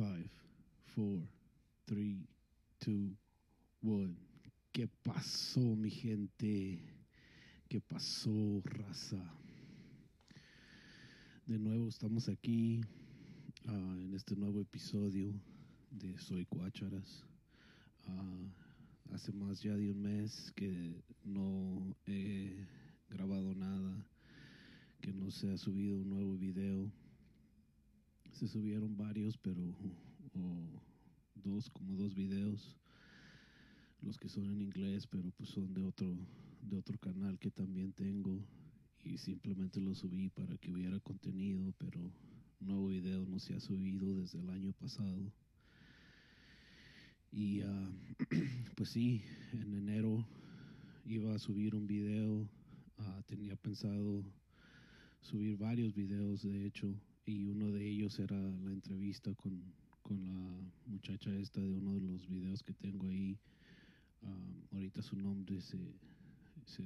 Five, four, three, two, one. ¿Qué pasó, mi gente? ¿Qué pasó, raza? De nuevo estamos aquí ah, en este nuevo episodio de Soy Cuácharas. Ah, hace más ya de un mes que no he grabado nada, que no se ha subido un nuevo video. Se subieron varios, pero o dos, como dos videos, los que son en inglés, pero pues son de otro, de otro canal que también tengo y simplemente los subí para que hubiera contenido, pero nuevo video no se ha subido desde el año pasado. Y ah, pues sí, en enero iba a subir un video, ah, tenía pensado subir varios videos de hecho, y uno de ellos era la entrevista con, con la muchacha esta de uno de los videos que tengo ahí. Ah, ahorita su nombre se,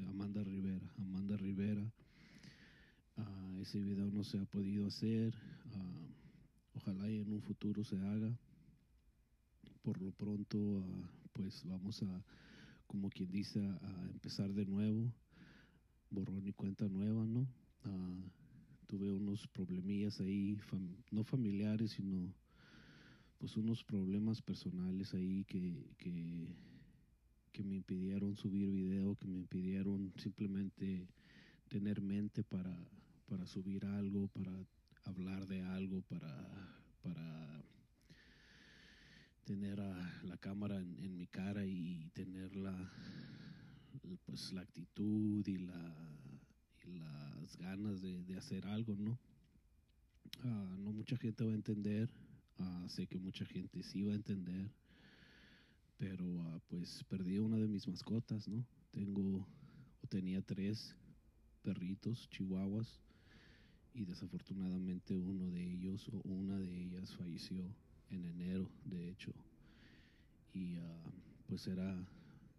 Amanda Rivera. Amanda Rivera. Ah, ese video no se ha podido hacer. Ah, ojalá y en un futuro se haga. Por lo pronto, pues vamos a, como quien dice, a, empezar de nuevo. Borrón y cuenta nueva, ¿no? Tuve unos problemillas ahí, no familiares, sino pues unos problemas personales ahí que, que, que, me impidieron subir video, que me impidieron simplemente tener mente para, para subir algo, para hablar de algo, para, para tener la cámara en, mi cara y tener la, pues, la actitud y la ganas de, hacer algo, ¿no? Ah, no mucha gente va a entender, ah, sé que mucha gente sí va a entender, pero ah, pues perdí una de mis mascotas, ¿no? Tengo o tenía tres perritos, chihuahuas, y desafortunadamente uno de ellos o una de ellas falleció en enero, de hecho, y pues era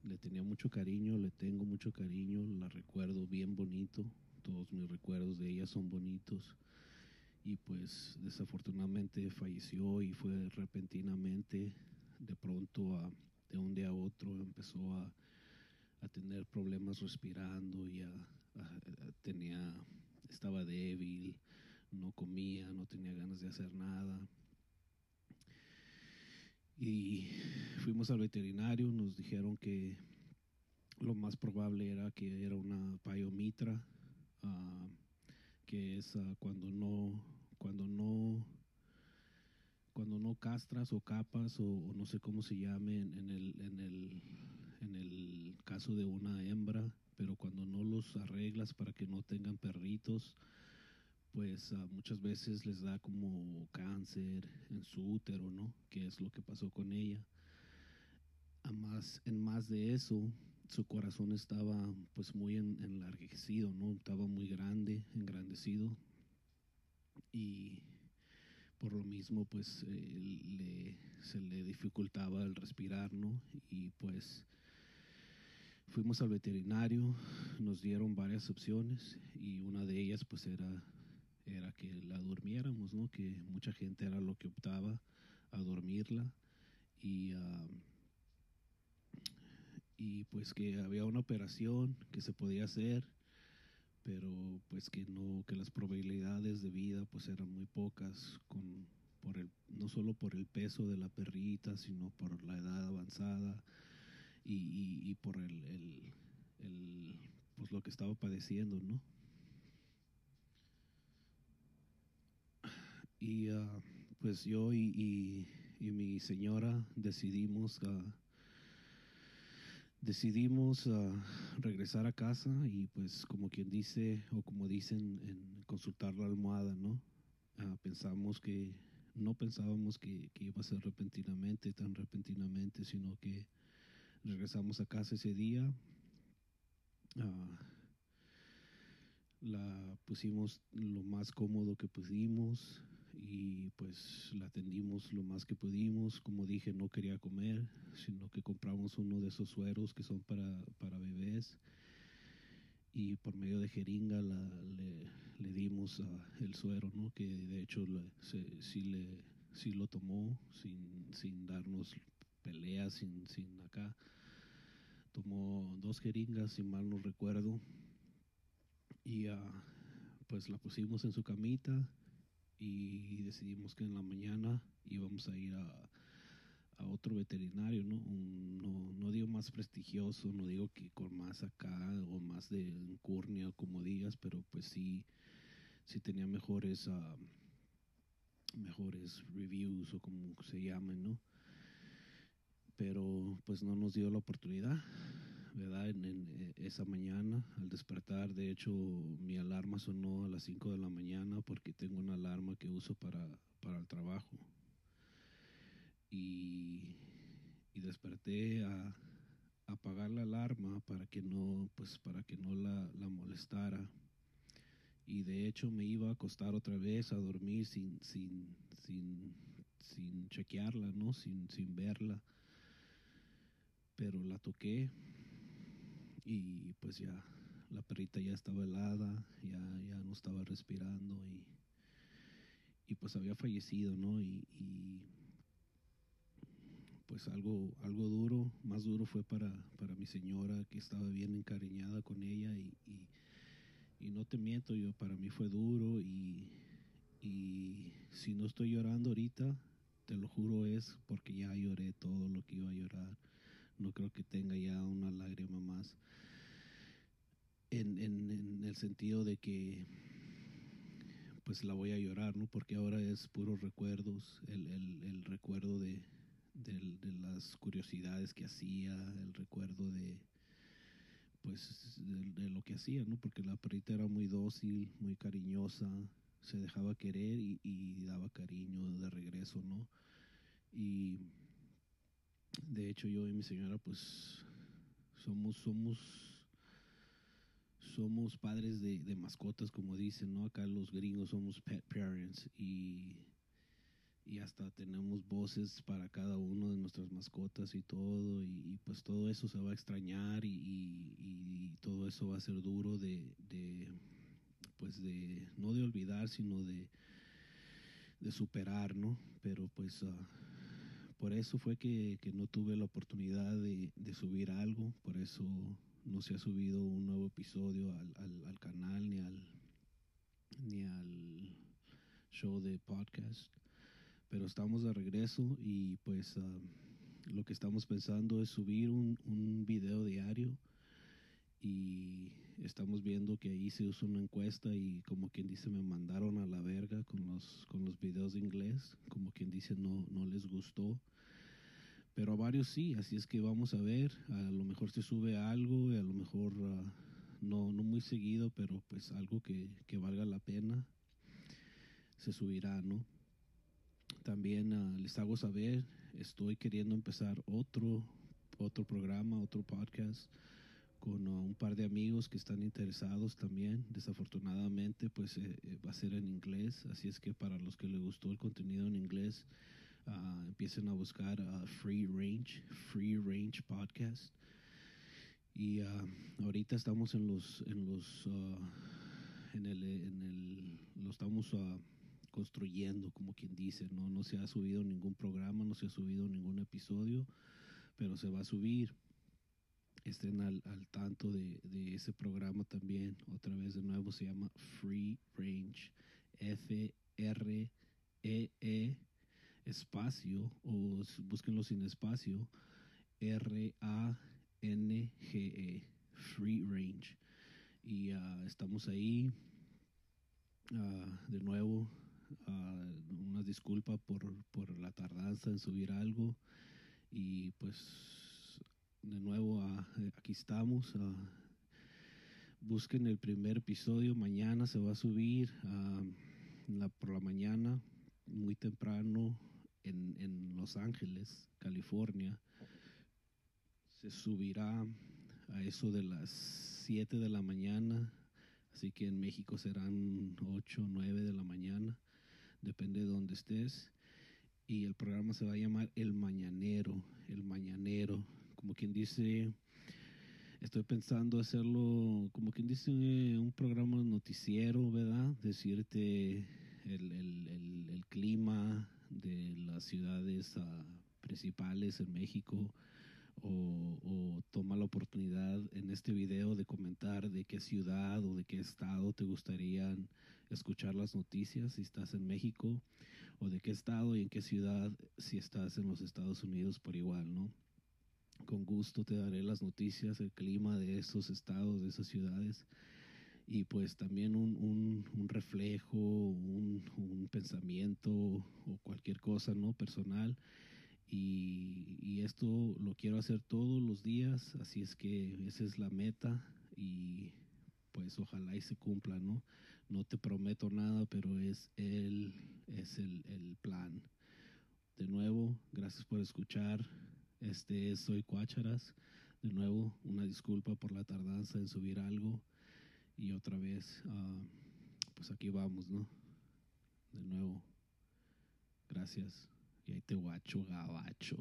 le tenía mucho cariño, le tengo mucho cariño, la recuerdo bien bonito, todos mis recuerdos de ella son bonitos. Y pues desafortunadamente falleció y fue repentinamente, de pronto de un día a otro empezó a, tener problemas respirando y tenía, estaba débil, no comía, no tenía ganas de hacer nada. Y fuimos al veterinario, nos dijeron que lo más probable era que era una payomitra, uh, que es uh, cuando no, cuando no, cuando no castras o capas o, no sé cómo se llame en, el, en, el, en el caso de una hembra, pero cuando no los arreglas para que no tengan perritos, pues uh, muchas veces les da como cáncer en su útero, ¿no? Que es lo que pasó con ella. A más, en más de eso, su corazón estaba pues muy enlarguecido, ¿no? Estaba muy grande, engrandecido. Y por lo mismo pues eh, le, se le dificultaba el respirar, ¿no? Y pues fuimos al veterinario, nos dieron varias opciones y una de ellas pues era era que la durmiéramos, ¿no? Que mucha gente era lo que optaba a dormirla y y pues que había una operación que se podía hacer, pero pues que no que las probabilidades de vida pues eran muy pocas con por el no solo por el peso de la perrita, sino por la edad avanzada y, y, por el, el, pues lo que estaba padeciendo, ¿no? Y ah, pues yo y, mi señora decidimos, uh, decidimos ah, regresar a casa y pues como quien dice o como dicen en consultar la almohada, ¿no? pensamos que, no pensábamos que, que, iba a ser repentinamente, tan repentinamente, sino que regresamos a casa ese día la pusimos lo más cómodo que pudimos y pues la atendimos lo más que pudimos. Como dije, no quería comer, sino que compramos uno de esos sueros que son para, para bebés y por medio de jeringa la, le, dimos el suero, ¿no? que de hecho le, sí le, sí lo tomó sin, sin darnos peleas, sin, sin acá. Tomó dos jeringas, si mal no recuerdo, y uh, pues la pusimos en su camita y decidimos que en la mañana íbamos a ir a, otro veterinario, ¿no? no, no digo más prestigioso, no digo que con más acá o más de incurnia, como digas, pero pues sí, sí tenía mejores, uh, mejores reviews o como se llamen, ¿no? Pero pues no nos dio la oportunidad, ¿verdad? En, en, eh, esa mañana, al despertar, de hecho, mi alarma sonó a las 5 de la mañana porque tengo una alarma que uso para, para el trabajo y, y desperté a, apagar la alarma para que no, pues para que no la, la, molestara. Y de hecho me iba a acostar otra vez a dormir sin, sin, sin, sin chequearla, ¿no? Sin, sin verla. Pero la toqué y pues ya la perrita ya estaba helada, ya, ya no estaba respirando y, y pues había fallecido, ¿no? Y, y pues algo, algo duro, más duro fue para, para mi señora que estaba bien encariñada con ella y, y, no te miento, yo para mí fue duro y, y si no estoy llorando ahorita, te lo juro es porque ya lloré todo lo que iba a llorar. No creo que tenga ya una lágrima más. En, en, en el sentido de que pues la voy a llorar, ¿no? Porque ahora es puros recuerdos, el, el, el recuerdo de, las curiosidades que hacía, el recuerdo de pues de, de, lo que hacía, ¿no? Porque la perrita era muy dócil, muy cariñosa, se dejaba querer y, y daba cariño de regreso, ¿no? Y de hecho yo y mi señora pues somos somos somos padres de, de mascotas como dicen, ¿no? Acá los gringos somos pet parents y y hasta tenemos voces para cada uno de nuestras mascotas y todo, y, pues todo eso se va a extrañar y, y, todo eso va a ser duro de, de, pues de, no de olvidar, sino de, de superar, ¿no? Pero pues uh, por eso fue que, que, no tuve la oportunidad de, de, subir algo, por eso no se ha subido un nuevo episodio al, al, al canal ni al, ni al show de podcast pero estamos de regreso y pues uh, lo que estamos pensando es subir un, un, video diario y estamos viendo que ahí se usa una encuesta y como quien dice me mandaron a la verga con videos de inglés, como quien dice no, no les gustó. Pero a varios sí, así es que vamos a ver, a lo mejor se sube algo, a lo mejor uh, no, no muy seguido, pero pues algo que, que valga la pena se subirá, ¿no? También uh, les hago saber, estoy queriendo empezar otro, otro programa, otro podcast con uh, un par de amigos que están interesados también. Desafortunadamente, pues eh, eh, va a ser en inglés, así es que para los que les gustó el contenido en inglés, uh, empiecen a buscar Free Range, Free Range Podcast. Y ahorita estamos en los, en los, en el, en el, lo estamos construyendo, como quien dice, ¿no? No se ha subido ningún programa, no se ha subido ningún episodio, pero se va a subir. Estén al, al tanto de, de, ese programa también. Otra vez de nuevo se llama Free Range. F-R-E-E -E espacio o búsquenlo sin espacio. R-A-N-G-E. Free Range. Y uh, estamos ahí. Uh, de nuevo, uh, una disculpa por, por la tardanza en subir algo y pues de nuevo uh, aquí estamos. Busquen el primer episodio, mañana se va a subir por la mañana, muy temprano en, en Los Ángeles, California. Se subirá a eso de las 7 de la mañana, así que en México serán 8 o 9 de la mañana depende de dónde estés. Y el programa se va a llamar El Mañanero, El Mañanero. Como quien dice, estoy pensando hacerlo, como quien dice, un programa noticiero, ¿verdad? Decirte el clima de las ciudades ah, principales en México o, o, toma la oportunidad en este video de comentar de qué ciudad o de qué estado te gustaría escuchar las noticias si estás en México o de qué estado y en qué ciudad si estás en los Estados Unidos por igual, ¿no? Con gusto te daré las noticias, el clima de esos estados, de esas ciudades y pues también un, un, reflejo, un, un, pensamiento o cualquier cosa, ¿no? Personal. Y, y, esto lo quiero hacer todos los días, así es que esa es la meta y pues ojalá y se cumpla, ¿no? No te prometo nada, pero es el, es el, el plan. De nuevo, gracias por escuchar. Este es Soy Cuácharas. De nuevo, una disculpa por la tardanza en subir algo. Y otra vez, uh, pues aquí vamos, ¿no? De nuevo, gracias. Y ahí te guacho, gabacho.